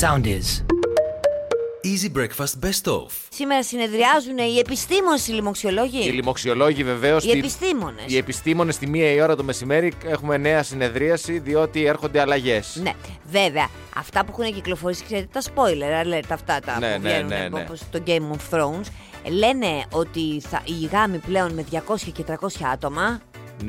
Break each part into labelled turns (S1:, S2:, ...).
S1: Sound is.
S2: Easy Breakfast Best Of.
S3: Σήμερα συνεδριάζουν οι επιστήμονες, οι λοιμοξιολόγοι.
S4: Οι λοιμοξιολόγοι βεβαίως.
S3: Οι επιστήμονες.
S4: Οι επιστήμονες στη μία η ώρα το μεσημέρι έχουμε νέα συνεδρίαση διότι έρχονται αλλαγές.
S3: Ναι, βέβαια. Αυτά που έχουν κυκλοφορήσει, ξέρετε, τα spoiler alert, αυτά τα
S4: Ναι,
S3: που
S4: ναι,
S3: βγαίνουν
S4: ναι, ναι.
S3: όπως το Game of Thrones, λένε ότι θα, οι γάμοι πλέον με 200 και 300 άτομα.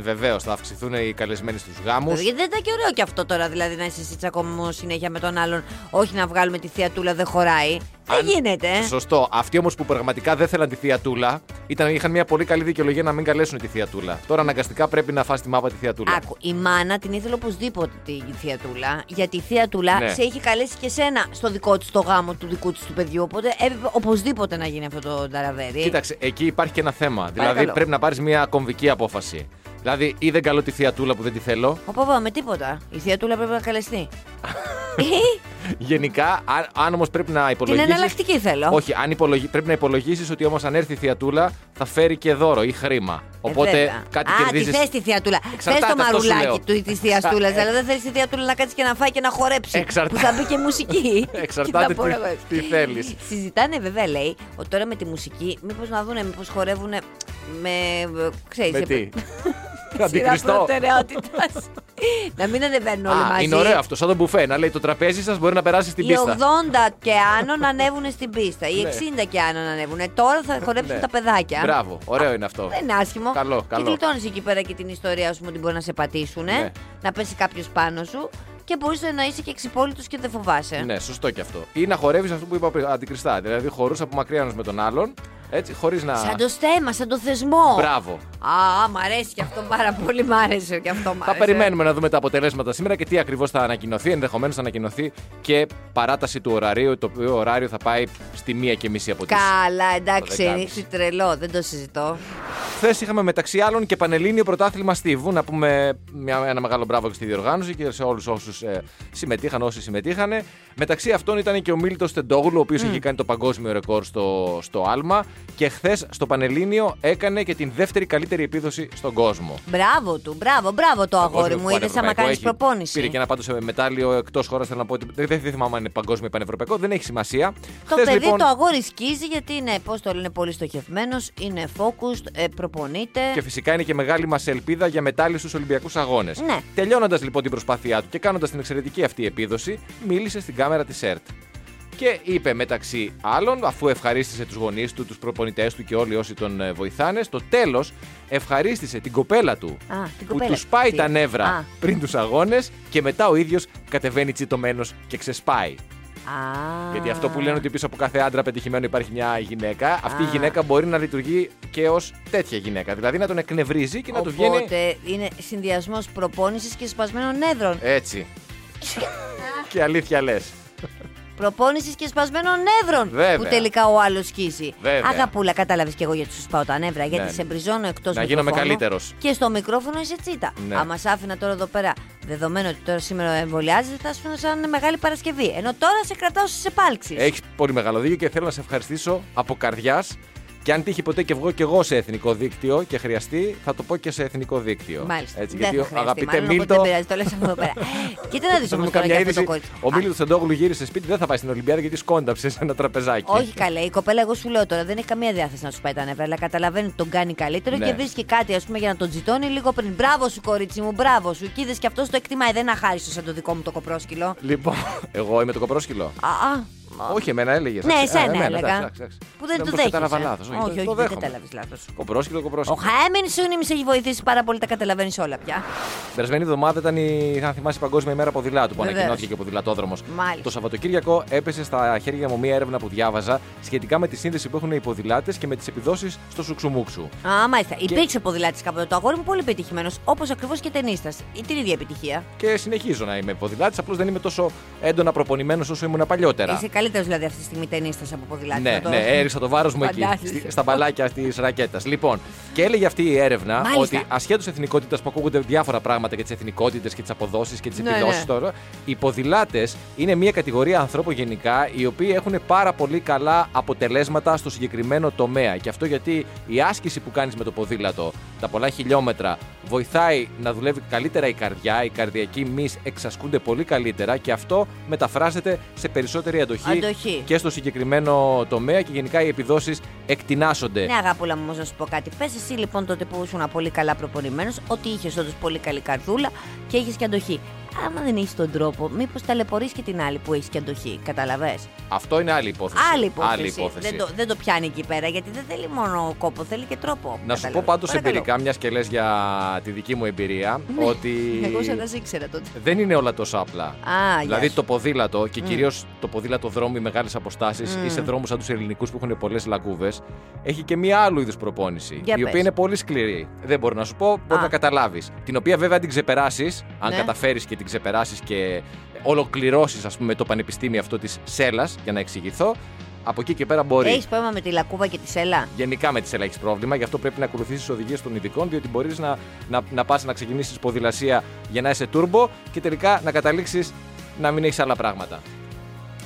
S4: Βεβαίως θα αυξηθούν οι καλεσμένοι στους γάμους.
S3: Γιατί δεν ήταν και ωραίο και αυτό τώρα, δηλαδή να είσαι εσύ τσακωμό συνέχεια με τον άλλον. Όχι να βγάλουμε τη θεία τούλα, δεν χωράει. Δεν γίνεται. ε;
S4: Σωστό. Αυτοί όμως που πραγματικά δεν θέλαν τη θεία Τούλα ήταν, είχαν μια πολύ καλή δικαιολογία να μην καλέσουν τη θεία Τούλα. Τώρα αναγκαστικά πρέπει να φας τη μάπα τη θεία Τούλα.
S3: Άκου, η μάνα την ήθελε οπωσδήποτε τη θεία Τούλα. Γιατί η θεία Τούλα
S4: Ναι.
S3: σε είχε καλέσει και σένα στο δικό της το γάμο του δικού της του παιδιού. Οπότε έπρεπε οπωσδήποτε να γίνει αυτό το ταραβέρι.
S4: Κοίταξε, εκεί υπάρχει και ένα θέμα. Δηλαδή
S3: Παρακαλώ.
S4: πρέπει να πάρεις μια κομβική απόφαση. Δηλαδή, ή δεν καλώ τη θεία Τούλα που δεν τη θέλω.
S3: Οπα, με τίποτα. Η θεία Τούλα πρέπει να καλεστεί.
S4: Γενικά, αν, αν όμως πρέπει να
S3: την
S4: υπολογίσει.
S3: εναλλακτική θέλω.
S4: Όχι, αν υπολογι... πρέπει να υπολογίσει ότι όμως αν έρθει η θεία Τούλα θα φέρει και δώρο ή χρήμα.
S3: Ε,
S4: Οπότε
S3: βέβαια.
S4: κάτι
S3: Α,
S4: κερδίζει.
S3: τη θες τη θεία Τούλα. Θες
S4: Εξαρτάται,
S3: το
S4: αυτό σου λέω.
S3: μαρουλάκι του της θεία Τούλας.
S4: Ε.
S3: Αλλά δεν θέλει τη θεία Τούλα να κάτσεις και να φάει και να χορέψει.
S4: Εξαρτά-
S3: Που θα μπει και μουσική.
S4: Εξαρτάται
S3: Και θα μπορεί
S4: τι-
S3: να-
S4: τι θέλεις.
S3: Συζητάνε βέβαια, λέει, ότι τώρα με τη μουσική, μήπως να δούνε, μήπως χορεύουν με. ξέρεις,
S4: Με
S3: σε-
S4: τι;
S3: Σειρά
S4: Αντικριστό.
S3: προτεραιότητας. να μην ανεβαίνουν όλοι
S4: Α,
S3: μαζί.
S4: είναι ωραίο αυτό, σαν το μπουφέ. Να λέει το τραπέζι σας μπορεί να περάσει στην
S3: Οι
S4: πίστα.
S3: 80 και άνω να ανέβουν στην πίστα. Οι
S4: Ναι.
S3: 60 και άνω να ανέβουν. Τώρα θα χορέψουν
S4: Ναι.
S3: τα παιδάκια.
S4: Μπράβο, ωραίο είναι αυτό.
S3: Δεν είναι άσχημο.
S4: Καλό,
S3: Και
S4: καλό.
S3: γλιτώνεις εκεί πέρα και την ιστορία σου ότι μπορεί να σε πατήσουν,
S4: Ναι.
S3: να πέσει κάποιος πάνω σου και μπορείς να είσαι και εξυπόλυτος και δεν φοβάσαι.
S4: Ναι, σωστό και αυτό. Ή να χορεύεις αυτό που είπα πριν, αντικριστά. Δηλαδή χωρούσε από μακριά ένας με τον άλλον, έτσι, χωρίς να.
S3: Σαν το στέμα, σαν το θεσμό.
S4: Μπράβο.
S3: Α, μ' αρέσει και αυτό πάρα πολύ. Μ' άρεσε και αυτό. Μ
S4: Θα
S3: άρεσε.
S4: περιμένουμε να δούμε τα αποτελέσματα σήμερα και τι ακριβώς θα ανακοινωθεί. Ενδεχομένως θα ανακοινωθεί και παράταση του ωραρίου, το οποίο ωράριο θα πάει στη μία και μισή από τις.
S3: Καλά, εντάξει,
S4: Το
S3: είναι τρελό, δεν το συζητώ.
S4: Χθες είχαμε μεταξύ άλλων και πανελλήνιο πρωτάθλημα Στίβου. Να πούμε μια, ένα μεγάλο μπράβο και στη διοργάνωση και σε όλους όσους ε, συμμετείχαν, όσοι συμμετείχαν. Μεταξύ αυτών ήταν και ο Μίλτος Τεντόγλου, ο οποίος είχε κάνει το παγκόσμιο ρεκόρ στο, στο Άλμα. Και χθες στο Πανελλήνιο έκανε και την δεύτερη καλύτερη επίδοση στον κόσμο.
S3: Μπράβο του, μπράβο, μπράβο το αγόρι
S4: Παγκόσμιο
S3: μου. Είδες άμα
S4: πανευρωπαϊκό
S3: κάνεις
S4: έχει-
S3: προπόνηση.
S4: Πήρε και ένα πάντως μετάλλιο εκτός χώρας. Θέλω να πω ότι δεν, δεν θυμάμαι αν είναι παγκόσμιο ή πανευρωπαϊκό. Δεν έχει σημασία.
S3: Το
S4: Χθες,
S3: παιδί
S4: λοιπόν,
S3: το αγόρι σκίζει γιατί είναι, πώς το λένε, πολύ στοχευμένος, είναι focused, ε, προπονείται.
S4: Και φυσικά είναι και μεγάλη μας ελπίδα για μετάλλιο στους Ολυμπιακούς Αγώνες.
S3: Ναι.
S4: Τελειώνοντας λοιπόν την προσπάθειά του και κάνοντας την εξαιρετική αυτή επίδοση, μίλησε στην κάμερα της ΕΡΤ. Και είπε μεταξύ άλλων, αφού ευχαρίστησε τους γονείς του, τους προπονητές του και όλοι όσοι τον ε, βοηθάνε, στο τέλος ευχαρίστησε την κοπέλα του
S3: Α, την
S4: που
S3: κοπέλα.
S4: τους πάει
S3: Τι;
S4: τα νεύρα
S3: Α.
S4: πριν τους αγώνες και μετά ο ίδιος κατεβαίνει τσιτωμένος και ξεσπάει.
S3: Α.
S4: Γιατί αυτό που λένε ότι πίσω από κάθε άντρα πετυχημένο υπάρχει μια γυναίκα, αυτή η
S3: Α.
S4: γυναίκα μπορεί να λειτουργεί και ως τέτοια γυναίκα. Δηλαδή να τον εκνευρίζει και να του βγαίνει.
S3: Οπότε είναι συνδυασμός προπόνησης και σπασμένων νεύρων.
S4: Έτσι. και αλήθεια λες.
S3: Προπόνησης και σπασμένων νεύρων.
S4: Βέβαια.
S3: Που τελικά ο άλλος σκίσει.
S4: Βέβαια.
S3: Αγαπούλα, κατάλαβες και εγώ γιατί σου σπάω τα νεύρα. Γιατί
S4: Ναι.
S3: σε μπριζώνω εκτός
S4: Να γίνομαι καλύτερος.
S3: Και στο μικρόφωνο είσαι τσίτα.
S4: Ναι.
S3: Άμα σ' άφηνα τώρα εδώ πέρα, δεδομένου ότι τώρα σήμερα εμβολιάζεται, θα σου φαίνω σαν μεγάλη Παρασκευή. Ενώ τώρα σε κρατάω στις επάλξεις.
S4: Έχεις πολύ μεγάλο δίκιο και θέλω να σε ευχαριστήσω από καρδιάς. Και αν τύχει ποτέ και βγω και εγώ σε εθνικό δίκτυο και χρειαστεί, θα το πω και σε εθνικό δίκτυο.
S3: Μάλιστα.
S4: Έτσι,
S3: δεν
S4: γιατί
S3: θα
S4: ο
S3: χρειαστεί,
S4: αγαπητέ
S3: μάλλον, οπότε
S4: Μίλτο.
S3: Δεν πειράζει, το λες από εδώ πέρα. Κοίτα να δεις
S4: Θα
S3: όμως
S4: δούμε
S3: τώρα
S4: καμιά
S3: για αυτό το
S4: είδηση.
S3: κόλπο.
S4: Ο Μίλτος Σεντόγλου γύρισε σπίτι, δεν θα πάει στην Ολυμπιάδα γιατί σκόνταψε σε ένα τραπεζάκι.
S3: Όχι καλέ, η κοπέλα, εγώ σου λέω τώρα, δεν έχει καμία διάθεση να σου πάει τα νεύρα, αλλά καταλαβαίνει ότι τον κάνει καλύτερο
S4: Ναι.
S3: και βρίσκει κάτι, ας πούμε, για να τον τζιτώνει λίγο πριν. Μπράβο σου, κορίτσι μου, μπράβο σου. Και είδες και αυτός το εκτιμάει, δεν είναι αχάριστο σαν το δικό μου το κοπρόσκυλο.
S4: Λοιπόν, εγώ είμαι το κοπρόσκυλο.
S3: Α, α.
S4: Όχι, εμένα έλεγες.
S3: Ναι, εσένα έλεγα. Που δεν το δέχεσαι.
S4: Κατάλαβα λάθος.
S3: Όχι, όχι, δεν κατάλαβες λάθος.
S4: Κοπρόσκυλο,
S3: Ο
S4: κοπρόσκυλο.
S3: Χάμιν Σούνιμ σε έχει βοηθήσει πάρα πολύ, τα καταλαβαίνεις όλα πια.
S4: Την περασμένη εβδομάδα ήταν η, αν θυμάσαι, η Παγκόσμια ημέρα ποδηλάτου που
S3: Βεβαίως.
S4: ανακοινώθηκε και ο ποδηλατόδρομος.
S3: Μάλιστα.
S4: Το Σαββατοκύριακο έπεσε στα χέρια μου μία έρευνα που διάβαζα σχετικά με τη σύνδεση που έχουν οι ποδηλάτες και με τις επιδόσεις στο σουξουμούξου.
S3: Α, μάλιστα. Υπήρξε ποδηλάτης κάποτε. Το αγόρι μου πολύ πετυχημένο, όπως ακριβώς και ταινίστας. Την ίδια επιτυχία.
S4: Και συνεχίζω να είμαι ποδηλάτης, απλώς δεν είμαι τόσο έντονα προπονημένος όσο ήμουν παλιότερα.
S3: Είσαι καλύτερος δηλαδή αυτή τη στιγμή ταινίστα από ποδηλάτη.
S4: Ναι,
S3: να το-
S4: ναι, έριξα το βάρος μου εκεί,
S3: Φαντάζεσαι.
S4: στη- στα μπαλάκια της ρακέτας. Λοιπόν, και έλεγε αυτή η έρευνα
S3: Μάλιστα.
S4: ότι ασχέτως εθνικότητας που ακούγονται διάφορα πράγματα για τις εθνικότητες και τις αποδόσεις και τις
S3: Ναι,
S4: επιδόσεις
S3: ναι.
S4: τώρα, οι ποδηλάτες είναι μια κατηγορία ανθρώπων γενικά οι οποίοι έχουν πάρα πολύ καλά αποτελέσματα στο συγκεκριμένο τομέα. Και αυτό γιατί η άσκηση που κάνεις με το ποδήλατο τα πολλά χιλιόμετρα βοηθάει να δουλεύει καλύτερα η καρδιά, οι καρδιακοί μυς εξασκούνται πολύ καλύτερα και αυτό μεταφράζεται σε περισσότερη αντοχή,
S3: Αντοχή.
S4: και στο συγκεκριμένο τομέα και γενικά οι επιδόσεις εκτινάσονται.
S3: Ναι, αγάπουλα μου, όμως να σου πω κάτι. Πες εσύ λοιπόν τότε που ήσουν πολύ καλά προπονημένος, ότι είχες όντω πολύ καλή καρδούλα και είχες και αντοχή. Άμα δεν έχεις τον τρόπο, μήπως ταλαιπωρείς και την άλλη που έχεις και αντοχή. Καταλαβέ.
S4: Αυτό είναι άλλη υπόθεση.
S3: Άλλη υπόθεση.
S4: υπόθεση.
S3: Δεν, το, δεν το πιάνει εκεί πέρα γιατί δεν θέλει μόνο κόπο, θέλει και τρόπο.
S4: Να σου πω
S3: Κατάλαβες.
S4: πάντως
S3: Παρακαλώ.
S4: εμπειρικά, μιας και λες για τη δική μου εμπειρία, ότι.
S3: Ναι. Εγώ σαν να σε ήξερα τότε.
S4: δεν είναι όλα τόσο απλά.
S3: Α,
S4: δηλαδή
S3: γεια σου.
S4: το ποδήλατο και κυρίως το ποδήλατο δρόμοι μεγάλες αποστάσεις
S3: Μμ.
S4: ή σε δρόμους σαν τους ελληνικούς που έχουν πολλές λακκούβε, έχει και μία άλλου είδους προπόνηση.
S3: Για
S4: η
S3: πες.
S4: οποία είναι πολύ σκληρή. Δεν μπορώ να σου πω, μπορεί
S3: Α.
S4: να καταλάβεις. Την οποία βέβαια αν την ξεπεράσεις, αν
S3: Ναι.
S4: καταφέρεις και την ξεπεράσεις και ολοκληρώσεις, ας πούμε, το πανεπιστήμιο αυτό της Σέλας, για να εξηγηθώ, από εκεί και πέρα μπορεί.
S3: Έχεις πρόβλημα με τη λακκούβα και τη σέλα;
S4: Γενικά με τη σέλα έχεις πρόβλημα, γι' αυτό πρέπει να ακολουθήσεις τι οδηγίες των ειδικών, διότι μπορείς να, να, να πας να ξεκινήσεις ποδηλασία για να είσαι turbo και τελικά να καταλήξεις να μην έχεις άλλα πράγματα.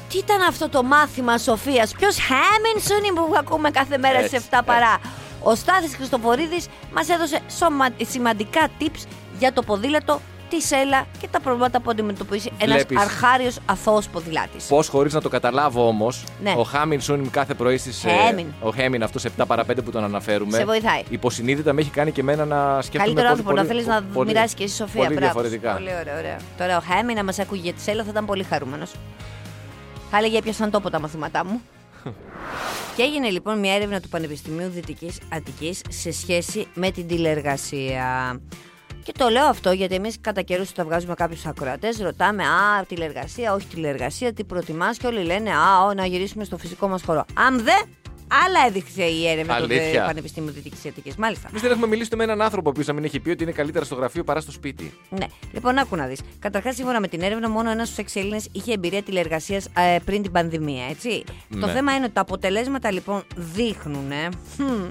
S3: Τι ήταν αυτό το μάθημα Σοφία, Ποιος Χάμινσον είναι που ακούμε κάθε μέρα
S4: Έτσι,
S3: σε 7 παρά; Ο Στάθης Χριστοφορίδης μας έδωσε σωμα- σημαντικά tips για το ποδήλατο, τη σέλα και τα προβλήματα που αντιμετωπίζει ένας
S4: Βλέπεις.
S3: αρχάριος αθώος ποδηλάτης.
S4: Πώς χωρίς να το καταλάβω όμως,
S3: Ναι.
S4: ο Χάμινσον κάθε πρωί στις.
S3: Χέμιν.
S4: ο Χέμιν, αυτός σε 7 παρα 5 που τον αναφέρουμε.
S3: Σε βοηθάει.
S4: Υποσυνείδητα με έχει κάνει και εμένα να σκέφτομαι.
S3: Καλύτερο
S4: πολύ,
S3: άνθρωπο να
S4: πολύ-
S3: θέλεις να
S4: πολύ-
S3: μοιράσει και εσύ Σοφία.
S4: Πολύ
S3: Μπράβο.
S4: διαφορετικά.
S3: Πολύ ωραία, ωραία. Τώρα ο Χάμι να μα ακούγει για τη σέλα θα ήταν πολύ χαρούμενος. Θα έλεγε έπιασαν τόπο τα μαθήματά μου. και έγινε λοιπόν μια έρευνα του Πανεπιστημίου Δυτικής Αττικής σε σχέση με την τηλεργασία. Και το λέω αυτό γιατί εμείς κατά καιρούς όταν βγάζουμε κάποιους ακροατές, ρωτάμε Α, τηλεργασία, όχι τηλεργασία, τι προτιμάς και όλοι λένε Α, ό, να γυρίσουμε στο φυσικό μας χώρο. Αν δε, άλλα έδειξε η έρευνα του
S4: Αλήθεια.
S3: Πανεπιστημίου Δυτική Αττική. Μάλιστα.
S4: Εμείς δεν έχουμε μιλήσει με έναν άνθρωπο που να μην έχει πει ότι είναι καλύτερα στο γραφείο παρά στο σπίτι.
S3: Ναι. Λοιπόν, άκου να δεις. Καταρχάς, σύμφωνα με την έρευνα, μόνο ένας στους 6 Έλληνες είχε εμπειρία τηλεργασίας πριν την πανδημία, έτσι. Το
S4: Ναι.
S3: θέμα είναι ότι τα αποτελέσματα λοιπόν δείχνουν ε, χμ,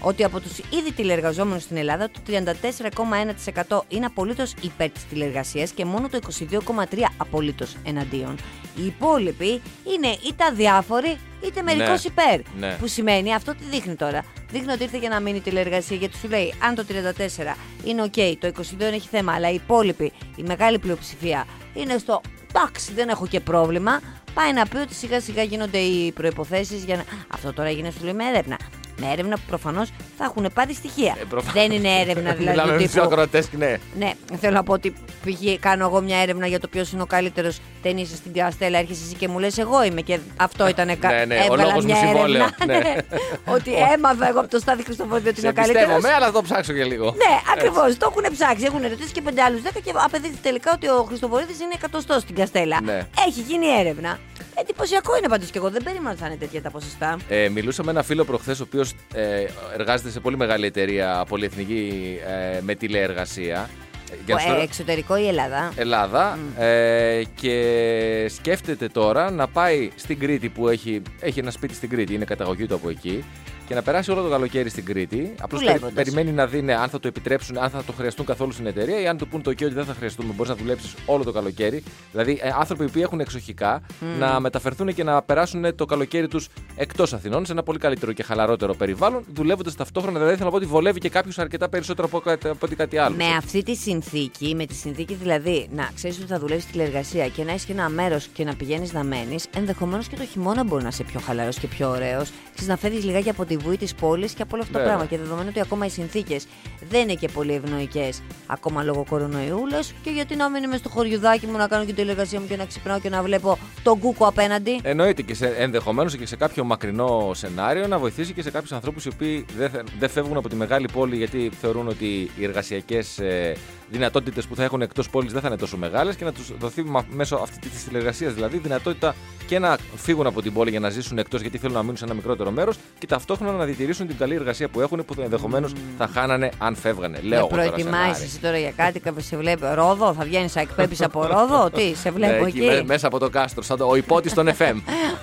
S3: ότι από τους ήδη τηλεργαζόμενους στην Ελλάδα, το 34,1% είναι απολύτως υπέρ της τηλεργασίας και μόνο το 22,3% απολύτως εναντίον. Οι υπόλοιποι είναι είτε αδιάφοροι είτε μερικώ
S4: Ναι.
S3: υπέρ.
S4: Ναι.
S3: Που σημαίνει, αυτό τι δείχνει τώρα; Δείχνει ότι ήρθε για να μείνει η τηλεργασία γιατί σου λέει αν το 34 είναι οκ, το 22 δεν έχει θέμα, αλλά οι υπόλοιποι, η μεγάλη πλειοψηφία είναι στο εντάξει, δεν έχω και πρόβλημα. Πάει να πει ότι σιγά σιγά γίνονται οι προϋποθέσεις για να. Αυτό τώρα έγινε σου λέει με έρευνα. Με έρευνα που προφανώς θα έχουν πάρει στοιχεία.
S4: Ε, προφανώς.
S3: Δεν είναι έρευνα δηλαδή.
S4: Μιλάμε
S3: του
S4: με τους
S3: τύπου,
S4: ακροατές, ναι.
S3: ναι, θέλω να πω ότι π.χ. κάνω εγώ μια έρευνα για το ποιος είναι ο καλύτερος τενίστας στην Καστέλα. Έρχεσαι εσύ και μου λες: Εγώ είμαι. Και αυτό ήταν κα...
S4: Ναι, ναι, ο
S3: έβγαλα
S4: λόγος μου
S3: μια
S4: συμβόλαιο,
S3: έρευνα.
S4: ναι.
S3: ότι έμαθα εγώ από το Στάδι Χριστοφορίδη ότι είναι
S4: Σε
S3: ο καλύτερος.
S4: πιστεύω, αλλά θα το ψάξω για λίγο.
S3: Ναι, ακριβώς. Το έχουν ψάξει. Έχουν ρωτήσει και πέντε άλλους δέκα και απαιτείται τελικά ότι ο Χριστοφορίδης είναι εκατοστός στην Καστέλα.
S4: Ναι.
S3: Έχει γίνει έρευνα. Εντυπωσιακό είναι πάντως και εγώ. Δεν περίμενα ότι θα είναι τέτοια τα ποσοστά.
S4: Ε, μιλούσα με ένα φίλο προχθές, ο οποίος ε, εργάζεται σε πολύ μεγάλη εταιρεία πολυεθνική ε, με τηλεεργασία. Ε, για να σου
S3: Ε,
S4: φέρω-
S3: εξωτερικό η Ελλάδα.
S4: Ελλάδα ε, και σκέφτεται τώρα να πάει στην Κρήτη που έχει, έχει ένα σπίτι στην Κρήτη, είναι καταγωγή του από εκεί και να περάσει όλο το καλοκαίρι στην Κρήτη. Απλώς
S3: Δουλεύοντας.
S4: περιμένει να δει ναι, αν θα το επιτρέψουν, αν θα το χρειαστούν καθόλου στην εταιρεία ή αν του πούν το OK ότι δεν θα χρειαστούμε. Μπορείς να δουλέψεις όλο το καλοκαίρι. Δηλαδή, ε, άνθρωποι που έχουν εξοχικά να μεταφερθούν και να περάσουν το καλοκαίρι τους εκτός Αθηνών σε ένα πολύ καλύτερο και χαλαρότερο περιβάλλον, δουλεύοντας ταυτόχρονα. Δηλαδή, θέλω να πω ότι βολεύει και κάποιου αρκετά περισσότερο από, κάτι- από ότι κάτι άλλο.
S3: Με αυτή τη συνθήκη, με τη συνθήκη δηλαδή να ξέρεις ότι θα δουλεύεις τηλεργασία και να έχεις και ένα μέρος και να πηγαίνεις να μένεις, ενδεχομένως και το χειμώνα μπορεί να είσαι πιο χαλαρός και πιο ωραίος. Ξέρεις να φεύγεις λιγάκι από τη βουή της πόλης και από όλο αυτό το
S4: Βέβαια.
S3: πράγμα. Και δεδομένου ότι ακόμα οι συνθήκες δεν είναι και πολύ ευνοϊκές, ακόμα λόγω κορονοϊού, λε και γιατί να μείνει με στο χωριουδάκι μου να κάνω και τηλεργασία μου και να ξυπνάω και να βλέπω τον κούκο απέναντι;
S4: Εννοείται και σε, ενδεχομένως και σε κάποιο μακρινό σενάριο να βοηθήσει και σε κάποιους ανθρώπους οι οποίοι δεν, θε- δεν φεύγουν από τη μεγάλη πόλη γιατί θεωρούν ότι οι εργασιακές ε, δυνατότητες που θα έχουν εκτός πόλης δεν θα είναι τόσο μεγάλες και να τους δοθεί μα- μέσω αυτή της τηλεργασίας δηλαδή δυνατότητα και να φύγουν από την πόλη για να ζήσουν εκτός γιατί θέλουν να μείνουν σε ένα μικρότερο μέρος και ταυτόχρονα να διατηρήσουν την καλή εργασία που έχουν που ενδεχομένως θα χάνανε αν φεύγανε. Λέω
S3: Με
S4: εγώ τώρα
S3: προετοιμάζεις
S4: σενάρι.
S3: εσύ τώρα για κάτι, κάποιο σε βλέπει. Ρόδο, θα βγαίνεις, θα εκπέμπεις από ρόδο; Τι, σε
S4: Ναι,
S3: βλέπω
S4: εκεί,
S3: εκεί;
S4: μέ- μέσα από το κάστρο, σαν το, ο υπότης των FM.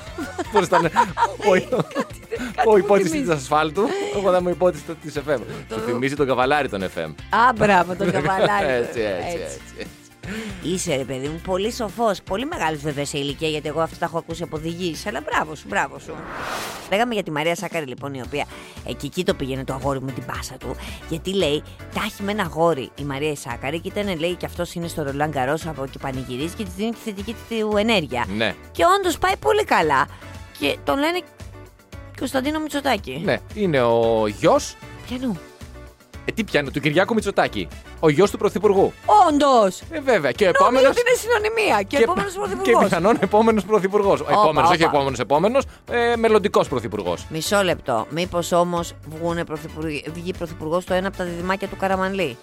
S4: Πώς ήταν, ο, ο υπότη τη
S3: θυμίζει.
S4: ασφάλτου, εγώ θα είμαι υπότη της FM. Σου θυμίζει τον καβαλάρι των FM.
S3: Α, μπράβο, τον καβαλάρι.
S4: Έτσι, έτσι, έτσι.
S3: Είσαι ρε παιδί μου, πολύ σοφός. Πολύ μεγάλος βέβαια σε ηλικία, γιατί εγώ αυτά τα έχω ακούσει από οδηγήσει. Αλλά μπράβο σου, μπράβο σου. Λέγαμε για τη Μαρία Σάκαρη λοιπόν, η οποία εκεί, εκεί το πήγαινε το αγόρι μου την πάσα του. Γιατί λέει, τα έχει με ένα αγόρι η Μαρία Σάκαρη και ήταν λέει και αυτός είναι στο Ρολάν Καρός από εκεί πανηγυρίζει και της δίνει τη θετική του ενέργεια.
S4: Ναι.
S3: Και όντως πάει πολύ καλά. Και τον λένε Κωνσταντίνο Μητσοτάκη.
S4: Ναι, είναι ο γιος.
S3: Πιανού.
S4: Ε, τι πιάνει, του Κυριάκου Μητσοτάκη. Ο γιος του Πρωθυπουργού.
S3: Όντως!
S4: Ε, βέβαια. Και ο
S3: Νομίζω
S4: επόμενο.
S3: ότι είναι συνωνυμία. Και, επόμενος
S4: Και
S3: πρωθυπουργός.
S4: πιθανόν επόμενος πρωθυπουργός. Επόμενος, όχι
S3: όπα.
S4: επόμενος, επόμενος. Ε, Μελλοντικός πρωθυπουργός.
S3: Μισό λεπτό. Μήπως όμως βγει πρωθυπουργός το ένα από τα διδυμάκια του Καραμανλή;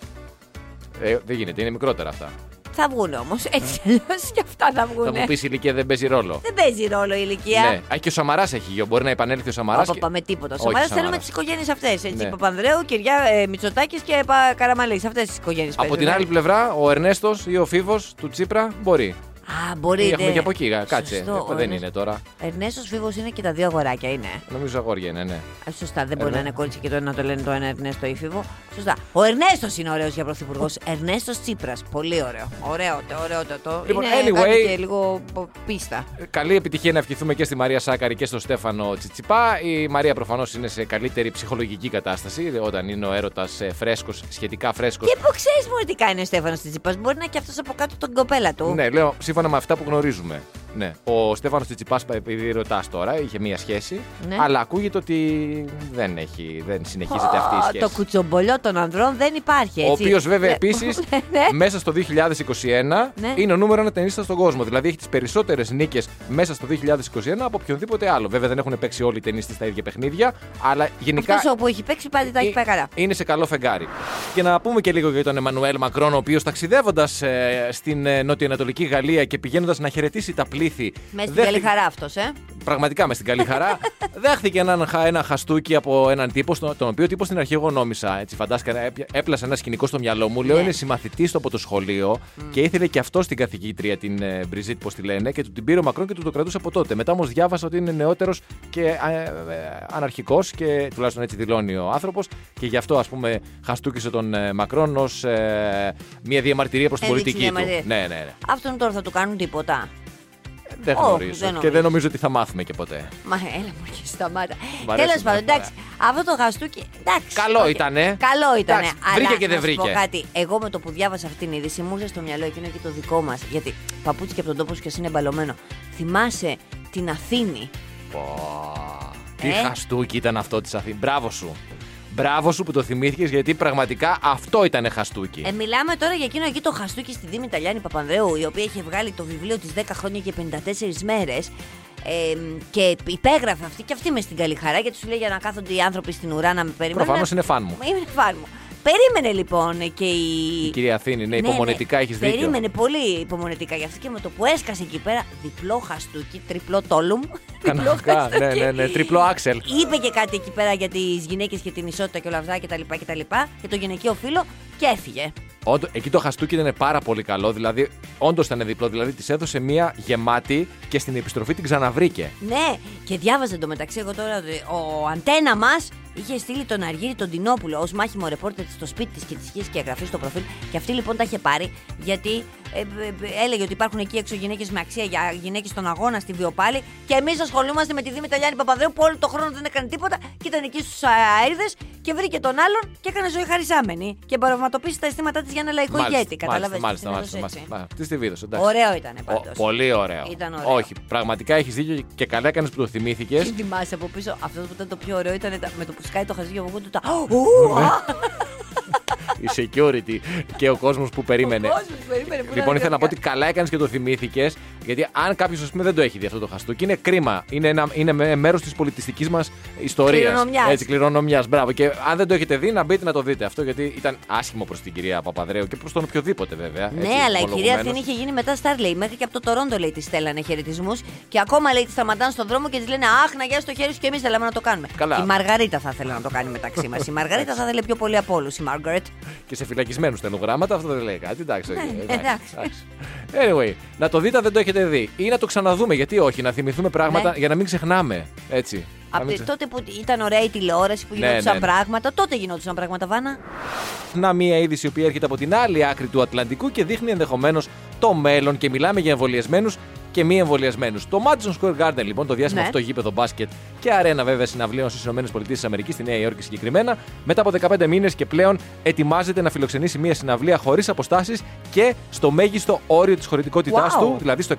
S4: Ε, δεν γίνεται, είναι μικρότερα αυτά.
S3: Θα βγουν όμως. Έτσι αλλιώ και αυτά θα βγουν.
S4: Θα μου πεις η ηλικία δεν παίζει ρόλο.
S3: Δεν παίζει ρόλο η ηλικία.
S4: Ναι. Α, και ο Σαμαράς έχει γιο. Μπορεί να επανέλθει ο Σαμαράς.
S3: Όχι, πάμε τίποτα.
S4: Όχι,
S3: Σαμαράς
S4: Σαμαράς.
S3: θέλουμε τις οικογένειες αυτές. Έτσι.
S4: Ναι.
S3: Παπανδρέου, Κυριά, ε, Μητσοτάκης και Καραμαλής. Αυτές τις οικογένειες
S4: Από την άλλη πλευρά, ο Ερνέστος ή ο Φίβος του Τσίπρα μπορεί.
S3: Α, μπορείτε.
S4: Έχουμε και από εκεί. γα- Κάτσε.
S3: Σωστό,
S4: Ε,
S3: ο
S4: δεν
S3: Ερνέστος-
S4: είναι τώρα.
S3: Ερνέστο Φίβο είναι και τα δύο αγοράκια, είναι.
S4: Νομίζω αγόρια είναι, ναι.
S3: Α, σωστά, δεν μπορεί
S4: ναι.
S3: να είναι κόλληση και το ένα να το λένε το ένα Ερνέστο ή Φίβο. Σωστά. Ο Ερνέστος είναι ωραίος για πρωθυπουργός. Ερνέστος Τσίπρας. Πολύ ωραίο. Ωραίο, το, ωραίο το. το.
S4: Λοιπόν,
S3: είναι
S4: anyway-
S3: κάτι και λίγο πο- πίστα.
S4: Καλή επιτυχία να ευχηθούμε και στη Μαρία Σάκαρη και στον Στέφανο Τσιτσιπά. Η Μαρία προφανώς είναι σε καλύτερη ψυχολογική κατάσταση όταν είναι ο έρωτας φρέσκος, σχετικά φρέσκος.
S3: Και πού ξέρεις μόνο τι κάνει ο Στέφανος Τσίπρα. Μπορεί να είναι και αυτός από κάτω τον κοπέλα του.
S4: Ναι, λέω σύμφωνα με αυτά που γνωρίζουμε. Ναι. Ο Στέφανος Τσιτσιπάς, επειδή ρωτάς τώρα, είχε μία σχέση.
S3: Ναι.
S4: Αλλά ακούγεται ότι δεν, έχει, δεν συνεχίζεται αυτή η
S3: Ω,
S4: σχέση.
S3: Το κουτσομπολιό των ανδρών δεν υπάρχει.
S4: Ο
S3: Έτσι.
S4: οποίος βέβαια
S3: Ναι.
S4: επίσης
S3: ναι.
S4: μέσα στο 2021
S3: Ναι.
S4: είναι ο νούμερο ένα ταινίστας στον κόσμο. Δηλαδή έχει τις περισσότερες νίκες μέσα στο 2021 από οποιονδήποτε άλλο. Βέβαια δεν έχουν παίξει όλοι οι ταινίστες στα ίδια παιχνίδια, αλλά γενικά
S3: Αυτός όπου έχει παίξει πάντα τα έχει πάει καλά.
S4: είναι σε καλό φεγγάρι. Και να πούμε και λίγο για τον Εμμανουέλ Μακρόν, ο οποίος ταξιδεύοντας στην ε, νοτιοανατολική Γαλλία και πηγαίνοντας να χαιρετήσει τα πλήθη.
S3: Μέσα στην
S4: δέχτη-
S3: καλή χαρά αυτός, ε.
S4: Πραγματικά μες στην καλή χαρά. δέχτηκε έναν, χα- ένα χαστούκι από έναν τύπο, στο- τον οποίο τύπο στην αρχή εγώ νόμισα. Έτσι, φαντάστηκα, έπια- έπλασε ένα σκηνικό στο μυαλό μου. Λέω
S3: Ναι.
S4: είναι συμμαθητής του από το σχολείο και ήθελε και αυτός την καθηγήτρια, την ε, Μπριζίτ, πώς τη λένε, και του την πήρε ο Μακρόν και του το κρατούσε από τότε. Μετά όμως διάβασα ότι είναι νεότερος και ε, ε, αναρχικός και τουλάχιστον έτσι δηλώνει ο άνθρωπος. Και γι' αυτό ας πούμε χαστούκισε τον ε, Μακρόν ως μια διαμαρτυρία προς την
S3: Έδειξε
S4: πολιτική του.
S3: διαμαρτυρία.
S4: Ναι, ναι, ναι.
S3: Αυτόν τώρα θα του κάνουν τίποτα.
S4: Δεν
S3: Όχι,
S4: γνωρίζω.
S3: δεν
S4: και
S3: νομίζω.
S4: δεν νομίζω ότι θα μάθουμε και ποτέ.
S3: Μα έλα μου και σταμάτα.
S4: Μ' αρέσει
S3: Τέλος πάντων,
S4: μια
S3: εντάξει. Αυτό το χαστούκι. Εντάξει.
S4: Καλό
S3: οκ.
S4: ήτανε.
S3: Καλό ήταν.
S4: Εντάξει, βρήκε και δεν βρήκε.
S3: Πω κάτι. Εγώ με το που διάβασα αυτή την είδηση μου ήρθε στο μυαλό εκείνο και το δικό μας. Γιατί παπούτσι και από τον τόπο σου και εσύ είναι μπαλωμένο. Θυμάσαι την Αθήνη;
S4: Πω, Τι
S3: Ε;
S4: χαστούκι ήταν αυτό της Αθήνα. Μπράβο σου. Μπράβο σου που το θυμήθηκες γιατί πραγματικά αυτό ήταν χαστούκι.
S3: Ε, μιλάμε τώρα για εκείνο εκεί το χαστούκι στη Δήμη Ταλιάνη Παπανδρέου, η οποία είχε βγάλει το βιβλίο της 10 χρόνια και 54 μέρες. Ε, και υπέγραφε αυτή και αυτή μες στην καλή χαρά γιατί σου λέει για να κάθονται οι άνθρωποι στην ουρά να με περιμένουν.
S4: Προφανώς είναι φαν μου.
S3: Είναι φαν μου. Περίμενε λοιπόν και η.
S4: Η κυρία Αθήνη, ναι, υπομονετικά έχεις δίκιο.
S3: Περίμενε πολύ υπομονετικά γι' αυτό και με το που έσκασε εκεί πέρα διπλό χαστούκι, τριπλό τόλουμ. διπλό
S4: Κανονικά, ναι,
S3: χαστούκι.
S4: ναι, ναι, τριπλό άξελ.
S3: Είπε και κάτι εκεί πέρα για τις γυναίκες και την ισότητα και όλα αυτά κτλ. Και, και το γυναικείο φύλλο και έφυγε.
S4: Όντω, εκεί το χαστούκι ήταν πάρα πολύ καλό. Δηλαδή, όντως ήταν διπλό. Δηλαδή, της έδωσε μία γεμάτη και στην επιστροφή την ξαναβρήκε.
S3: Ναι, και διάβαζε εντωμεταξύ εγώ τώρα ότι ο αντένα μας είχε στείλει τον Αργύρι τον Τινόπουλο ως μάχημο ρεπόρτερ της στο σπίτι της και της είχε και εγγραφή στο προφίλ. Και αυτή λοιπόν τα είχε πάρει γιατί ε, ε, ε, έλεγε ότι υπάρχουν εκεί έξω γυναίκες με αξία για γυναίκες στον αγώνα στη Βιοπάλη. Και εμείς ασχολούμαστε με τη Δήμητρα Γιάννη Παπαδρέου που όλο το χρόνο δεν έκανε τίποτα και ήταν εκεί στους αέριδες και βρήκε τον άλλον και έκανε ζωή χαρισάμενη. Και πραγματοποίησε τα αισθήματά της για ένα λαϊκό ηγέτη. Κατάλαβε.
S4: Μάλιστα, μάλιστα. μάλιστα, μάλιστα. Τι στη βίδωσε, εντάξει.
S3: Ωραίο ήταν
S4: Ο-
S3: πάντως.
S4: πολύ ωραίο.
S3: Ήταν ωραίο.
S4: Όχι, πραγματικά έχεις δίκιο και καλά έκανες που το θυμήθηκες.
S3: Τι θυμάσαι από πίσω, αυτός που ήταν το πιο ωραίο ήταν τα- με το που σκάει το χαζί από του τα. Ου, α!
S4: η security και ο κόσμος που περίμενε.
S3: Ο κόσμος περίμενε που
S4: Λοιπόν,
S3: να
S4: ήθελα να πω
S3: δει
S4: ότι καλά έκανες και το θυμήθηκες. Γιατί αν κάποιος δεν το έχει δει αυτό το χαστούκι, είναι κρίμα. Είναι, ένα, είναι μέρος της πολιτιστικής μας ιστορίας.
S3: Κληρονομιάς.
S4: Έτσι, κληρονομιάς. Μπράβο. Και αν δεν το έχετε δει, να μπείτε να το δείτε αυτό. Γιατί ήταν άσχημο προς την κυρία Παπαδρέου και προς τον οποιοδήποτε βέβαια.
S3: Ναι,
S4: έτσι,
S3: αλλά η κυρία
S4: ομολογουμένος.
S3: Αθήνη είχε γίνει μετά στάρ, λέει. Μέχρι και από το Τορόντο, λέει, τη στέλνανε χαιρετισμούς. Και ακόμα, λέει, τη σταματάνε στον δρόμο και της λένε Αχ, να γιάσει το χέρι σου και εμείς θέλαμε να το κάνουμε.
S4: Καλά.
S3: Η Μαργαρίτα θα ήθελε να το κάνει μεταξύ μας. Η Μαργαρίτα θα ήθελε πιο πολύ από όλους. Η Μάργαρετ.
S4: Και σε φυλακισμένους στενογράμματα, αυτό δεν λέει κάτι. Εντάξει,
S3: Ναι,
S4: okay,
S3: εντάξει.
S4: Anyway, να το δείτε αν δεν το έχετε δει. Ή να το ξαναδούμε, γιατί όχι, να θυμηθούμε πράγματα
S3: Ναι.
S4: για να μην ξεχνάμε. Έτσι.
S3: Από
S4: μην ξε-
S3: τότε που ήταν ωραία η τηλεόραση που
S4: Ναι,
S3: γινόντουσαν
S4: ναι, ναι.
S3: πράγματα, τότε γινόντουσαν πράγματα, Βάνα.
S4: Να μία είδηση η οποία έρχεται από την άλλη άκρη του Ατλαντικού και δείχνει ενδεχομένως το μέλλον και μιλάμε για εμβολιασμένους και μη εμβολιασμένους. Το Madison Square Garden, λοιπόν, το διάσημο
S3: Ναι.
S4: αυτό γήπεδο μπάσκετ και αρένα βέβαια συναυλίων στις ΗΠΑ, στη Νέα Υόρκη συγκεκριμένα, μετά από 15 μήνες και πλέον ετοιμάζεται να φιλοξενήσει μία συναυλία χωρίς αποστάσεις και στο μέγιστο όριο της χωρητικότητάς
S3: Wow.
S4: του, δηλαδή στο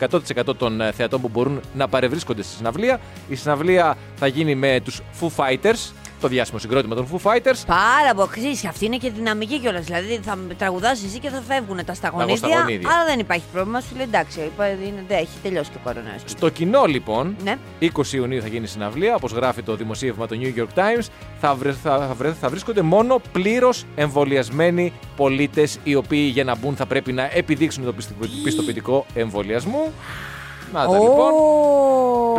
S4: 100% των ε, θεατών που μπορούν να παρευρίσκονται στη συναυλία. Η συναυλία θα γίνει με τους Foo Fighters, το διάσημο συγκρότημα των Foo Fighters.
S3: Πάρα πολύ. Ξέρεις, αυτή είναι και δυναμική κιόλας. Δηλαδή θα τραγουδάς εσύ και θα φεύγουν τα σταγονίδια.
S4: σταγονίδια.
S3: Άρα δεν υπάρχει πρόβλημα. Σου λέει εντάξει, είπα, είναι, δεν έχει τελειώσει και ο κορονοϊό.
S4: Στο κοινό λοιπόν,
S3: Ναι.
S4: 20 Ιουνίου θα γίνει η συναυλία, όπως γράφει το δημοσίευμα του New York Times, θα, βρε- θα, θα, βρε- θα βρίσκονται μόνο πλήρως εμβολιασμένοι πολίτες οι οποίοι για να μπουν θα πρέπει να επιδείξουν το πιστο- πιστοποιητικό εμβολιασμού. Να τα λοιπόν,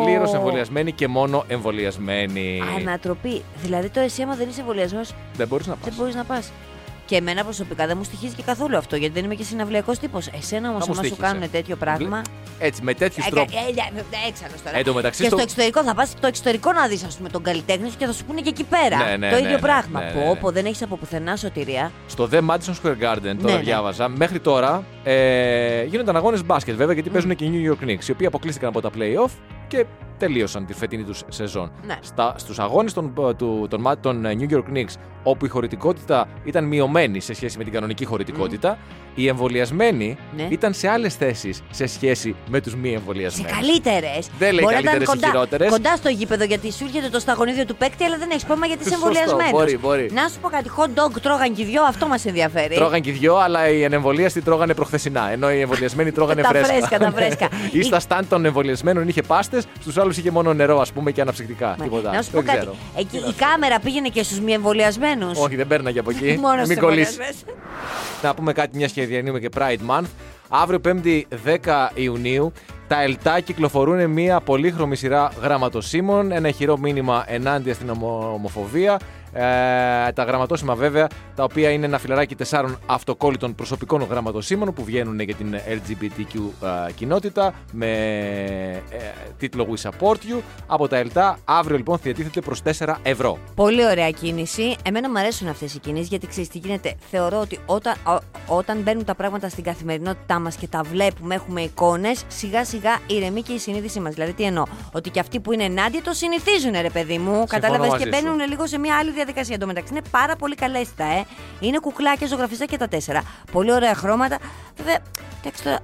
S4: πλήρως εμβολιασμένοι και μόνο εμβολιασμένοι.
S3: Ανατροπή. Δηλαδή το εσύ, άμα δεν είσαι εμβολιασμένο,
S4: Δεν μπορείς να πας.
S3: δεν μπορείς να πας. Και εμένα προσωπικά δεν μου στοιχίζει και καθόλου αυτό, γιατί δεν είμαι και συναυλιακός τύπος. Εσένα όμως,
S4: Θα μου
S3: άμα σου
S4: στοίχησε.
S3: κάνουν τέτοιο πράγμα.
S4: Έτσι, με τέτοιους
S3: Ε,
S4: τρόπους.
S3: ε, ε, ε, Έξαλλος τώρα.
S4: Εν τω μεταξύ
S3: και
S4: στο-
S3: στο εξωτερικό θα πας στο εξωτερικό να δεις, ας πούμε, τον καλλιτέχνη σου και θα σου πούνε και εκεί πέρα.
S4: Ναι, ναι,
S3: το
S4: ναι,
S3: ίδιο
S4: ναι,
S3: πράγμα.
S4: ναι, ναι,
S3: Πω,
S4: ναι.
S3: πω, δεν έχεις από πουθενά σωτηρία.
S4: Στο The Madison Square Garden, τώρα
S3: ναι.
S4: διάβαζα, μέχρι τώρα ε, γίνονταν αγώνες μπάσκετ βέβαια γιατί παίζουν και οι New York Knicks, οι οποίοι αποκλείστηκαν από τα playoff και τελείωσαν τη φετινή τους σεζόν.
S3: Ναι.
S4: Στα, στους αγώνες των, του, των, μα- των ε, New York Knicks, όπου η χωρητικότητα ήταν μειωμένη σε σχέση με την κανονική χωρητικότητα, οι εμβολιασμένοι
S3: Ναι.
S4: ήταν σε άλλες θέσεις σε σχέση με τους μη
S3: Σε
S4: εμβολιασμένους.
S3: καλύτερες.
S4: Δεν λέει καλύτερες ή
S3: κοντά,
S4: χειρότερες.
S3: κοντά στο γήπεδο γιατί σου έρχεται το σταγονίδιο του παίκτη, αλλά δεν έχεις πρόβλημα γιατί είσαι
S4: Σωστό,
S3: εμβολιασμένο.
S4: μπορεί, μπορεί.
S3: Να σου πω κάτι, hot dog τρώγαν και οι δυο, αυτό μας ενδιαφέρει.
S4: Τρώγαν και οι δυο, αλλά οι ανεμβολίαστοι τρώγανε προχθεσινά. Ενώ οι εμβολιασμένοι τρώγανε
S3: Τα
S4: φρέσκα.
S3: φρέσκα, τα φρέσκα.
S4: Ή στα στάντ των εμβολιασμένων είχε πάστες, στους άλλους είχε μόνο νερό, ας πούμε, και αναψυκτικά.
S3: Μα,
S4: Τίποτα.
S3: Να σου πω
S4: Δεν
S3: κάτι.
S4: ξέρω.
S3: Εκεί η κάμερα πήγαινε και στους μη εμβολιασμένους.
S4: Όχι, δεν παίρναγε από εκεί.
S3: Μόνος
S4: Μην
S3: στους
S4: κολλήσεις.
S3: εμβολιασμένους.
S4: Να πούμε κάτι, μια και διανύουμε και Pride Month. Αύριο 5η 10 Ιουνίου τα ΕΛΤΑ κυκλοφορούν μια πολύχρωμη σειρά γραμματοσύμων, ένα ηχηρό μήνυμα ενάντια στην ομο- ομοφοβία. Ε, τα γραμματόσημα βέβαια, τα οποία είναι ένα φιλαράκι τεσσάρων αυτοκόλλητων προσωπικών γραμματοσύμων που βγαίνουν για την LGBTQ ε, κοινότητα με ε, τίτλο We Support You. Από τα ΕΛΤΑ αύριο λοιπόν διατίθεται προς 4 ευρώ.
S3: Πολύ ωραία κίνηση. Εμένα μου αρέσουν αυτές οι κινήσεις γιατί ξέρεις τι γίνεται. Θεωρώ ότι όταν, ο- όταν μπαίνουν τα πράγματα στην καθημερινότητά μας και τα βλέπουμε, έχουμε εικόνες, σιγά σιγά ηρεμεί και η συνείδησή μας. Δηλαδή, τι εννοώ, ότι και αυτοί που είναι ενάντια το συνηθίζουν, ρε παιδί μου. Κατάλαβες
S4: μαζί
S3: και
S4: σου.
S3: μπαίνουν λίγο σε μια άλλη διαδικασία. Εν τω μεταξύ είναι πάρα πολύ καλέστα, ε. Είναι κουκλάκια ζωγραφιστά και τα τέσσερα. Πολύ ωραία χρώματα. Βέβαια, εντάξει τώρα,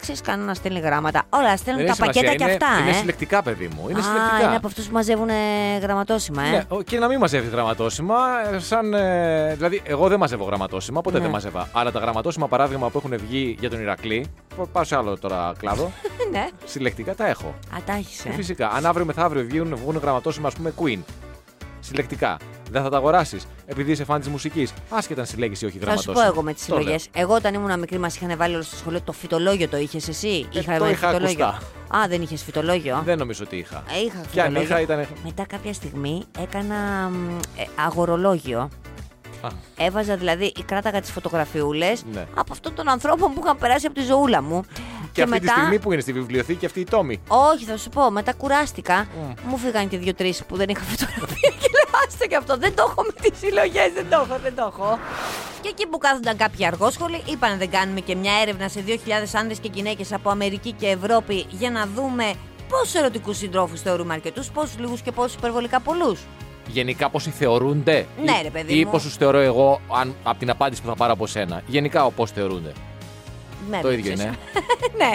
S3: ξέρεις κανένα να στέλνει γράμματα. Όλα στέλνουν
S4: Δεν
S3: τα
S4: έχει σημασία,
S3: πακέτα και
S4: είναι,
S3: αυτά,
S4: είναι
S3: ε.
S4: συλλεκτικά, παιδί μου. Είναι
S3: Α,
S4: συλλεκτικά.
S3: είναι από αυτούς που μαζεύουν ε, γραμματόσημα, ε.
S4: Ναι, ο- και να μην μαζεύεις γραμματόσημα. ε, Σαν, ε, δηλαδή, εγώ δεν μαζεύω γραμματόσημα, ποτέ
S3: Ναι.
S4: δεν μαζεύα. Αλλά τα γραμματόσημα, παράδειγμα, που έχουν βγει για τον Ηρακλή, π- πάω σε άλλο τώρα κλάδο,
S3: ναι.
S4: συλλεκτικά τα έχω.
S3: Α, τα έχεις,
S4: Και
S3: ε.
S4: φυσικά, αν αύριο μεθαύριο βγουν, βγουν γραμματόσημα, ας πούμε, Queen. Συλλεκτικά. Δεν θα τα αγοράσεις επειδή είσαι φαν της μουσικής. Άσχετα αν συλλέγεις ή όχι
S3: Θα σου
S4: γραμματόσημα.
S3: πω εγώ με τις
S4: Το λέω.
S3: συλλογές. Εγώ όταν ήμουν μικρή μας είχαν βάλει όλο στο σχολείο το φυτολόγιο το είχες εσύ;
S4: Ε,
S3: είχα
S4: το
S3: με
S4: είχα
S3: φυτολόγιο.
S4: ακουστά.
S3: Α, δεν είχες φυτολόγιο;
S4: Δεν νομίζω ότι είχα.
S3: Ε, είχα
S4: Και αν
S3: φυτολόγιο.
S4: είχα, ήταν.
S3: Μετά κάποια στιγμή έκανα μ, ε, αγορολόγιο.
S4: Α,
S3: Έβαζα δηλαδή, κράταγα τις φωτογραφιούλες
S4: Ναι.
S3: από αυτόν τον ανθρώπων που είχαν περάσει από τη ζωούλα μου.
S4: Και, αυτή τη στιγμή που είναι στη βιβλιοθήκη αυτή η τόμη.
S3: Όχι, θα σου πω, μετά κουράστηκα.
S4: Μμ.
S3: Μου φύγαν και δύο-τρεις που δεν είχα φωτογραφία και λέω άστε και αυτό. Δεν το έχω με τις συλλογές, δεν το έχω, δεν το έχω. Και εκεί που κάθονταν κάποιοι αργόσχολοι, είπαν δεν κάνουμε και μια έρευνα σε 2.000 άνδρες και γυναίκες από Αμερική και Ευρώπη για να δούμε πόσους ερωτικούς συντρόφους θεωρούμε αρκετούς, πόσους λίγους και πόσους υπερβολικά πολλούς.
S4: Γενικά πόσοι θεωρούνται;
S3: Ναι,
S4: ή-
S3: ρε, παιδί
S4: Ή
S3: μου.
S4: πόσους θεωρώ εγώ αν, από την απάντηση που θα πάρω από σένα. Γενικά πώς θεωρούνται;
S3: Με
S4: Το ίδιο
S3: ρίξες.
S4: είναι.
S3: ναι.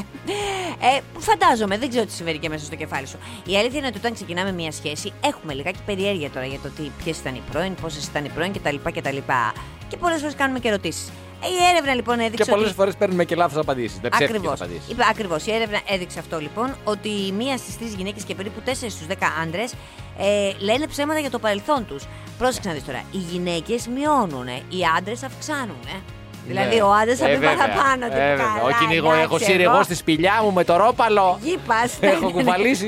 S3: Ε, φαντάζομαι, δεν ξέρω τι συμβαίνει και μέσα στο κεφάλι σου. Η αλήθεια είναι ότι όταν ξεκινάμε μια σχέση, έχουμε λιγάκι περιέργεια τώρα για το ποιες ήταν οι πρώην, πόσες ήταν οι πρώην κτλ. κτλ. Και πολλές φορές κάνουμε και ερωτήσεις. Η έρευνα λοιπόν
S4: Και
S3: έδειξε.
S4: πολλές
S3: ότι...
S4: φορές παίρνουμε και λάθος απαντήσεις. Δεν ψεύτικες
S3: Ακριβώς.
S4: απαντήσεις.
S3: Ακριβώς. Η έρευνα έδειξε αυτό λοιπόν, ότι μία στις τρεις γυναίκες και περίπου 4 στους 10 άντρες ε, λένε ψέματα για το παρελθόν τους. Πρόσεξε να δεις τώρα. Οι γυναίκες μειώνουν, οι άντρες αυξάνουν. Δηλαδή ο άντρα θα
S4: Ε,
S3: πει
S4: βέβαια.
S3: παραπάνω.
S4: Ε,
S3: τι
S4: βέβαια.
S3: καλά,
S4: Ο κυνηγό,
S3: εντάξει,
S4: έχω σύρει εγώ στη σπηλιά μου με το ρόπαλο.
S3: Γη πας.
S4: Έχω κουβαλήσει.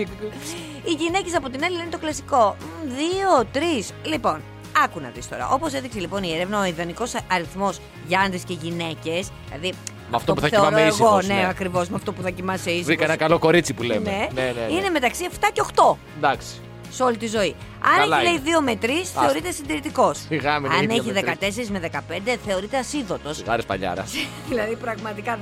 S3: Οι γυναίκες από την άλλη λένε το κλασικό. Μ, Δύο, τρεις. Λοιπόν, άκου να δεις τώρα. Όπως έδειξε λοιπόν η έρευνα, ο ιδανικός αριθμός για άντρες και γυναίκες. Δηλαδή.
S4: Με αυτό που θα
S3: θεωρώ
S4: κοιμάμαι
S3: εγώ,
S4: ήσυχος,
S3: ναι,
S4: ναι.
S3: ακριβώς με αυτό που θα κοιμάσαι ήσυχο.
S4: Βρήκα ένα καλό κορίτσι που λέμε.
S3: Ναι.
S4: ναι, ναι, ναι.
S3: Είναι μεταξύ 7 και 8.
S4: Εντάξει.
S3: σε όλη τη ζωή. Αν
S4: Καλά
S3: έχει λέει
S4: είναι.
S3: 2 με 3, θεωρείται συντηρητικός.
S4: Σιγά μην
S3: Αν
S4: έχει δύο
S3: έχει
S4: με
S3: 14 με 15, θεωρείται ασίδωτος.
S4: Σιγάρε παλιάρα.
S3: δηλαδή πραγματικά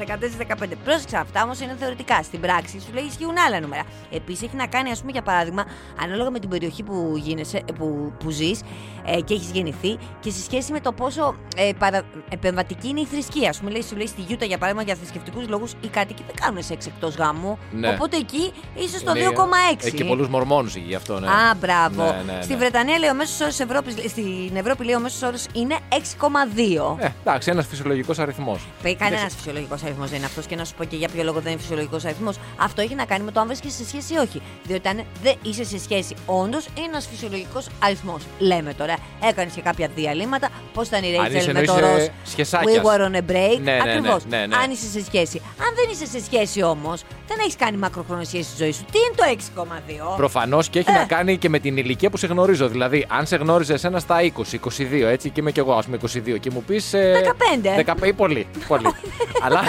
S3: 14-15. Πρόσεξε, αυτά όμως είναι θεωρητικά. Στην πράξη σου λέει ισχύουν άλλα νούμερα. Επίσης έχει να κάνει, ας πούμε, για παράδειγμα, ανάλογα με την περιοχή που, γίνεσαι, που, που ζεις ε, και έχεις γεννηθεί και σε σχέση με το πόσο ε, παρα, επεμβατική είναι η θρησκεία. Α πούμε, λέει, σου λέει στη Γιούτα για παράδειγμα για θρησκευτικούς λόγους οι κάτοικοι δεν κάνουν σεξ εκτός γάμου.
S4: Ναι.
S3: Οπότε εκεί είσαι στο
S4: Είναι-
S3: 2,6.
S4: Έχει και πολλούς μορμόνους εκεί γι' αυτό, ναι.
S3: Α, μπράβο.
S4: Ναι, ναι, ναι.
S3: Στη Βρετανία λέει ο μέσος όρος Ευρώπης, στην Ευρώπη λέει ο μέσος όρος είναι 6,2.
S4: Ε, εντάξει, ένας φυσιολογικός αριθμός.
S3: Κανένας φυσιολογικός αριθμός δεν είναι αυτός και να σου πω και για ποιο λόγο δεν είναι φυσιολογικός αριθμός. Αυτό έχει να κάνει με το αν βρίσκεσαι σε σχέση ή όχι. Διότι αν δεν είσαι σε σχέση, όντως είναι ένας φυσιολογικός αριθμός. Λέμε τώρα, έκανες και κάποια διαλύματα. Πώς ήταν η
S4: Αν
S3: Ρέιτσελ
S4: είσαι
S3: με το
S4: εννοείς,
S3: ροζ.
S4: ε, σχεσάκιας.
S3: We were on a break.
S4: Ναι, ναι, ναι,
S3: Ακριβώς.
S4: ναι, ναι.
S3: Αν είσαι σε σχέση. Αν δεν είσαι σε σχέση όμως, δεν έχεις κάνει μακροχρόνια σχέση στη ζωή σου. Τι είναι το 6,2.
S4: Προφανώς και έχει
S3: Ε.
S4: να κάνει και με την ηλικία που σε γνωρίζω. Δηλαδή, αν σε γνώριζε εσένα στα 20, 22, έτσι και είμαι κι εγώ, ας πούμε 22, και μου πεις.
S3: 15.
S4: 15 πολύ. πολύ. Αλλά.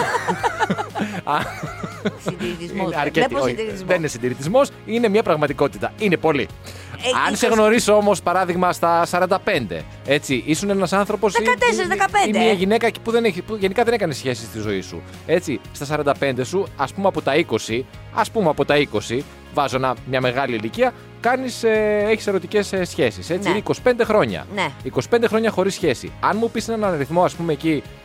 S4: Α,
S3: Συντηρητισμός.
S4: είναι αρκετή.
S3: Βλέπω
S4: όχι,
S3: συντηρητισμό.
S4: δεν είναι συντηρητισμός, είναι μια πραγματικότητα. Είναι πολύ.
S3: Ε,
S4: Αν
S3: ίσως-
S4: σε γνωρίσω όμως, παράδειγμα, στα 45, έτσι, ήσουν ένας άνθρωπος.
S3: 14-15.
S4: Ή μια γυναίκα που, δεν έχει, που γενικά δεν έκανε σχέση στη ζωή σου. Έτσι, στα 45 σου, ας πούμε από τα 20, ας πούμε από τα 20, βάζω ένα- μια μεγάλη ηλικία, κάνεις, ε, έχεις ερωτικές ε, σχέσεις. Έτσι,
S3: Ναι.
S4: είναι 25 χρόνια.
S3: Ναι.
S4: 25 χρόνια χωρίς σχέση. Αν μου πεις έναν αριθμό, ας πούμε εκεί, 60.
S3: 14, δε-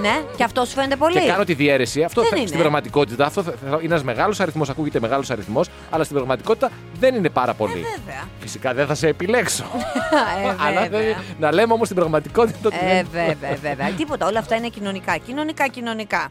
S3: ναι, και αυτό σου φαίνεται πολύ.
S4: Και κάνω τη διαίρεση. Αυτό
S3: Δεν
S4: θα-
S3: είναι.
S4: στην πραγματικότητα αυτό θα- θα- είναι ένας μεγάλος αριθμός, ακούγεται μεγάλος αριθμός, αλλά στην πραγματικότητα δεν είναι πάρα πολύ.
S3: Βέβαια.
S4: Φυσικά δεν θα σε επιλέξω.
S3: Ε,
S4: αλλά
S3: βέβαια.
S4: δεν- να λέμε όμως την πραγματικότητα ότι
S3: Ε,
S4: δεν-
S3: βέβαια, βέβαια. Τίποτα. Όλα αυτά είναι κοινωνικά. Κοινωνικά, κοινωνικά.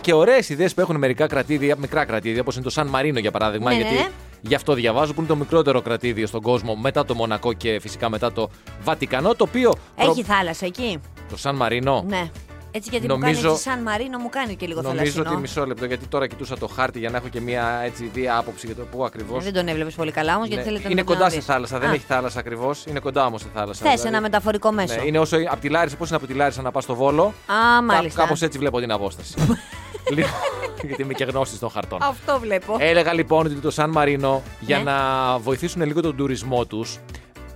S4: Και ωραίες ιδέες που έχουν μερικά κρατήδια, μικρά κρατήδια, όπως είναι το Σαν Μαρίνο για παράδειγμα.
S3: Ναι,
S4: γιατί
S3: ναι.
S4: γι' αυτό διαβάζω, που είναι το μικρότερο κρατήδιο στον κόσμο μετά το Μονακό και φυσικά μετά το Βατικανό. Το οποίο. προ-
S3: Έχει θάλασσα εκεί.
S4: Το Σαν Μαρίνο.
S3: Ναι. Έτσι γιατί μου
S4: Νομίζω-
S3: κάνει έτσι σαν Μαρίνο, μου κάνει και λίγο
S4: Νομίζω
S3: θαλασσινό.
S4: ότι μισό λεπτό, γιατί τώρα κοιτούσα το χάρτη για να έχω και μια έτσι δία άποψη για το πού ακριβώς.
S3: Ε, Δεν τον έβλεπες πολύ καλά όμως, γιατί θέλετε να
S4: είναι
S3: τον
S4: κοντά στη
S3: δεις.
S4: θάλασσα, δεν
S3: Α,
S4: έχει θάλασσα ακριβώς. Είναι κοντά όμως στη θάλασσα.
S3: Θες
S4: δηλαδή.
S3: ένα μεταφορικό μέσο.
S4: Ναι, είναι όσο από τη Λάρισα, πώς είναι από τη Λάρισα να πας στο Βόλο.
S3: Α, μάλιστα.
S4: Κάπως έτσι βλέπω την απόσταση. Λοιπόν, γιατί είμαι και γνώστης των χαρτών.
S3: Αυτό βλέπω.
S4: Έλεγα λοιπόν ότι το Σαν Μαρίνο για
S3: Ναι.
S4: να βοηθήσουν λίγο τον τουρισμό τους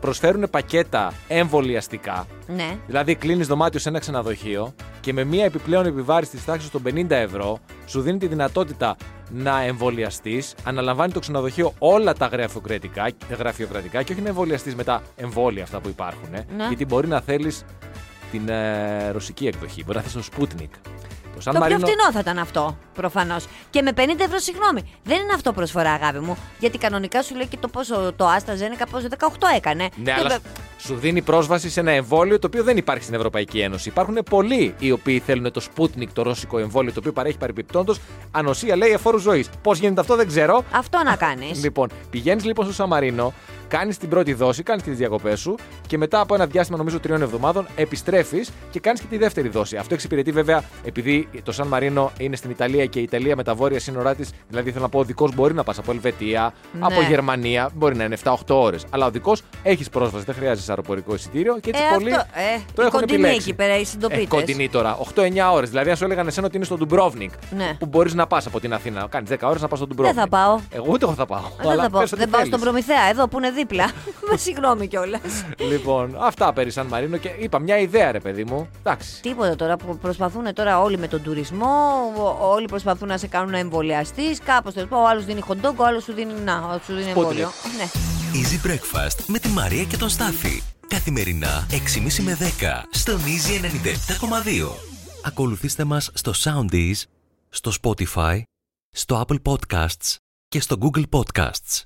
S4: προσφέρουν πακέτα εμβολιαστικά.
S3: Ναι.
S4: Δηλαδή, κλείνεις δωμάτιο σε ένα ξενοδοχείο και με μία επιπλέον επιβάρηση της τάξης των 50 ευρώ σου δίνει τη δυνατότητα να εμβολιαστείς. Αναλαμβάνει το ξενοδοχείο όλα τα γραφειοκρατικά, γραφειοκρατικά και όχι να εμβολιαστείς με τα εμβόλια αυτά που υπάρχουν. ε.
S3: Ναι.
S4: Γιατί μπορεί να θέλεις την ε, ρωσική εκδοχή. Μπορεί να θέλει το Sputnik. Το Σαν
S3: Το πιο
S4: Μαρίνο.
S3: φτηνό θα ήταν αυτό, προφανώς. Και με 50 ευρώ, συγγνώμη. Δεν είναι αυτό προσφορά, αγάπη μου. Γιατί κανονικά σου λέει και το πόσο το Άστα Ζένεκα, πόσο 18 έκανε.
S4: Ναι,
S3: Και
S4: αλλά
S3: βε-
S4: σου δίνει πρόσβαση σε ένα εμβόλιο το οποίο δεν υπάρχει στην Ευρωπαϊκή Ένωση. Υπάρχουν πολλοί οι οποίοι θέλουν το Sputnik, το ρώσικο εμβόλιο, το οποίο παρέχει παρεμπιπτόντως ανοσία, λέει, εφόρου ζωής. Πώς γίνεται αυτό δεν ξέρω.
S3: Αυτό να κάνεις.
S4: Λοιπόν, πηγαίνεις λοιπόν στο Σαμαρίνο, κάνεις την πρώτη δόση, κάνεις και τις διακοπές σου και μετά από ένα διάστημα νομίζω τριών εβδομάδων επιστρέφεις και κάνεις και τη δεύτερη δόση. Αυτό εξυπηρετεί βέβαια επειδή το Σαν Μαρίνο είναι στην Ιταλία και η Ιταλία με τα βόρεια σύνορά της, δηλαδή θέλω να πω, ο δικός μπορεί να πας από Ελβετία,
S3: Ναι.
S4: από Γερμανία, μπορεί να είναι 7-8 ώρες. Αλλά ο δικός έχεις πρόσβαση, δεν χρειάζεσαι αεροπορικό εισιτήριο και έτσι
S3: Ε,
S4: πολλοί
S3: αυτό, ε,
S4: το
S3: η
S4: έχουν
S3: κοντινή
S4: επιλέξει.
S3: εκεί πέρα, οι
S4: Ε,
S3: συντοπίτες.
S4: κοντινή τώρα, 8-9 ώρες. Δηλαδή, αν σου έλεγαν εσένα ότι είναι στο Ντουμπρόβνικ,
S3: Ναι.
S4: που μπορείς να πας από την Αθήνα, κάνεις 10 ώρες να πας στο Ντουμπρόβνικ.
S3: θα πάω.
S4: Εγώ ούτε εγώ θα πάω.
S3: Ε, Δεν
S4: αλλά
S3: θα πάω.
S4: πες ότι
S3: Δεν πάω
S4: θέλεις.
S3: στον Προμηθέα, εδώ που είναι δίπλα. Με συγγνώμη κιόλας.
S4: Λοιπόν, αυτά περί Σαν Μαρίνο και είπα μια ιδέα, ρε παιδί μου. Εντάξει.
S3: Τίποτα τώρα που προσπαθούν τώρα όλοι με τον τουρισμό, ο- όλοι προσπαθούν να σε κάνουν να εμβολιαστεί. Κάπως τέλος πάντων, ο άλλος δίνει hot dog, ο άλλος σου δίνει, να, σου δίνει
S4: Sputnik.
S3: εμβόλιο. Ναι.
S2: Easy Breakfast με τη Μαρία και τον Στάφη. Καθημερινά 6.30 με 10 στον Easy 97.2. Ακολουθήστε μας στο Soundees, στο Spotify, στο Apple Podcasts και στο Google Podcasts.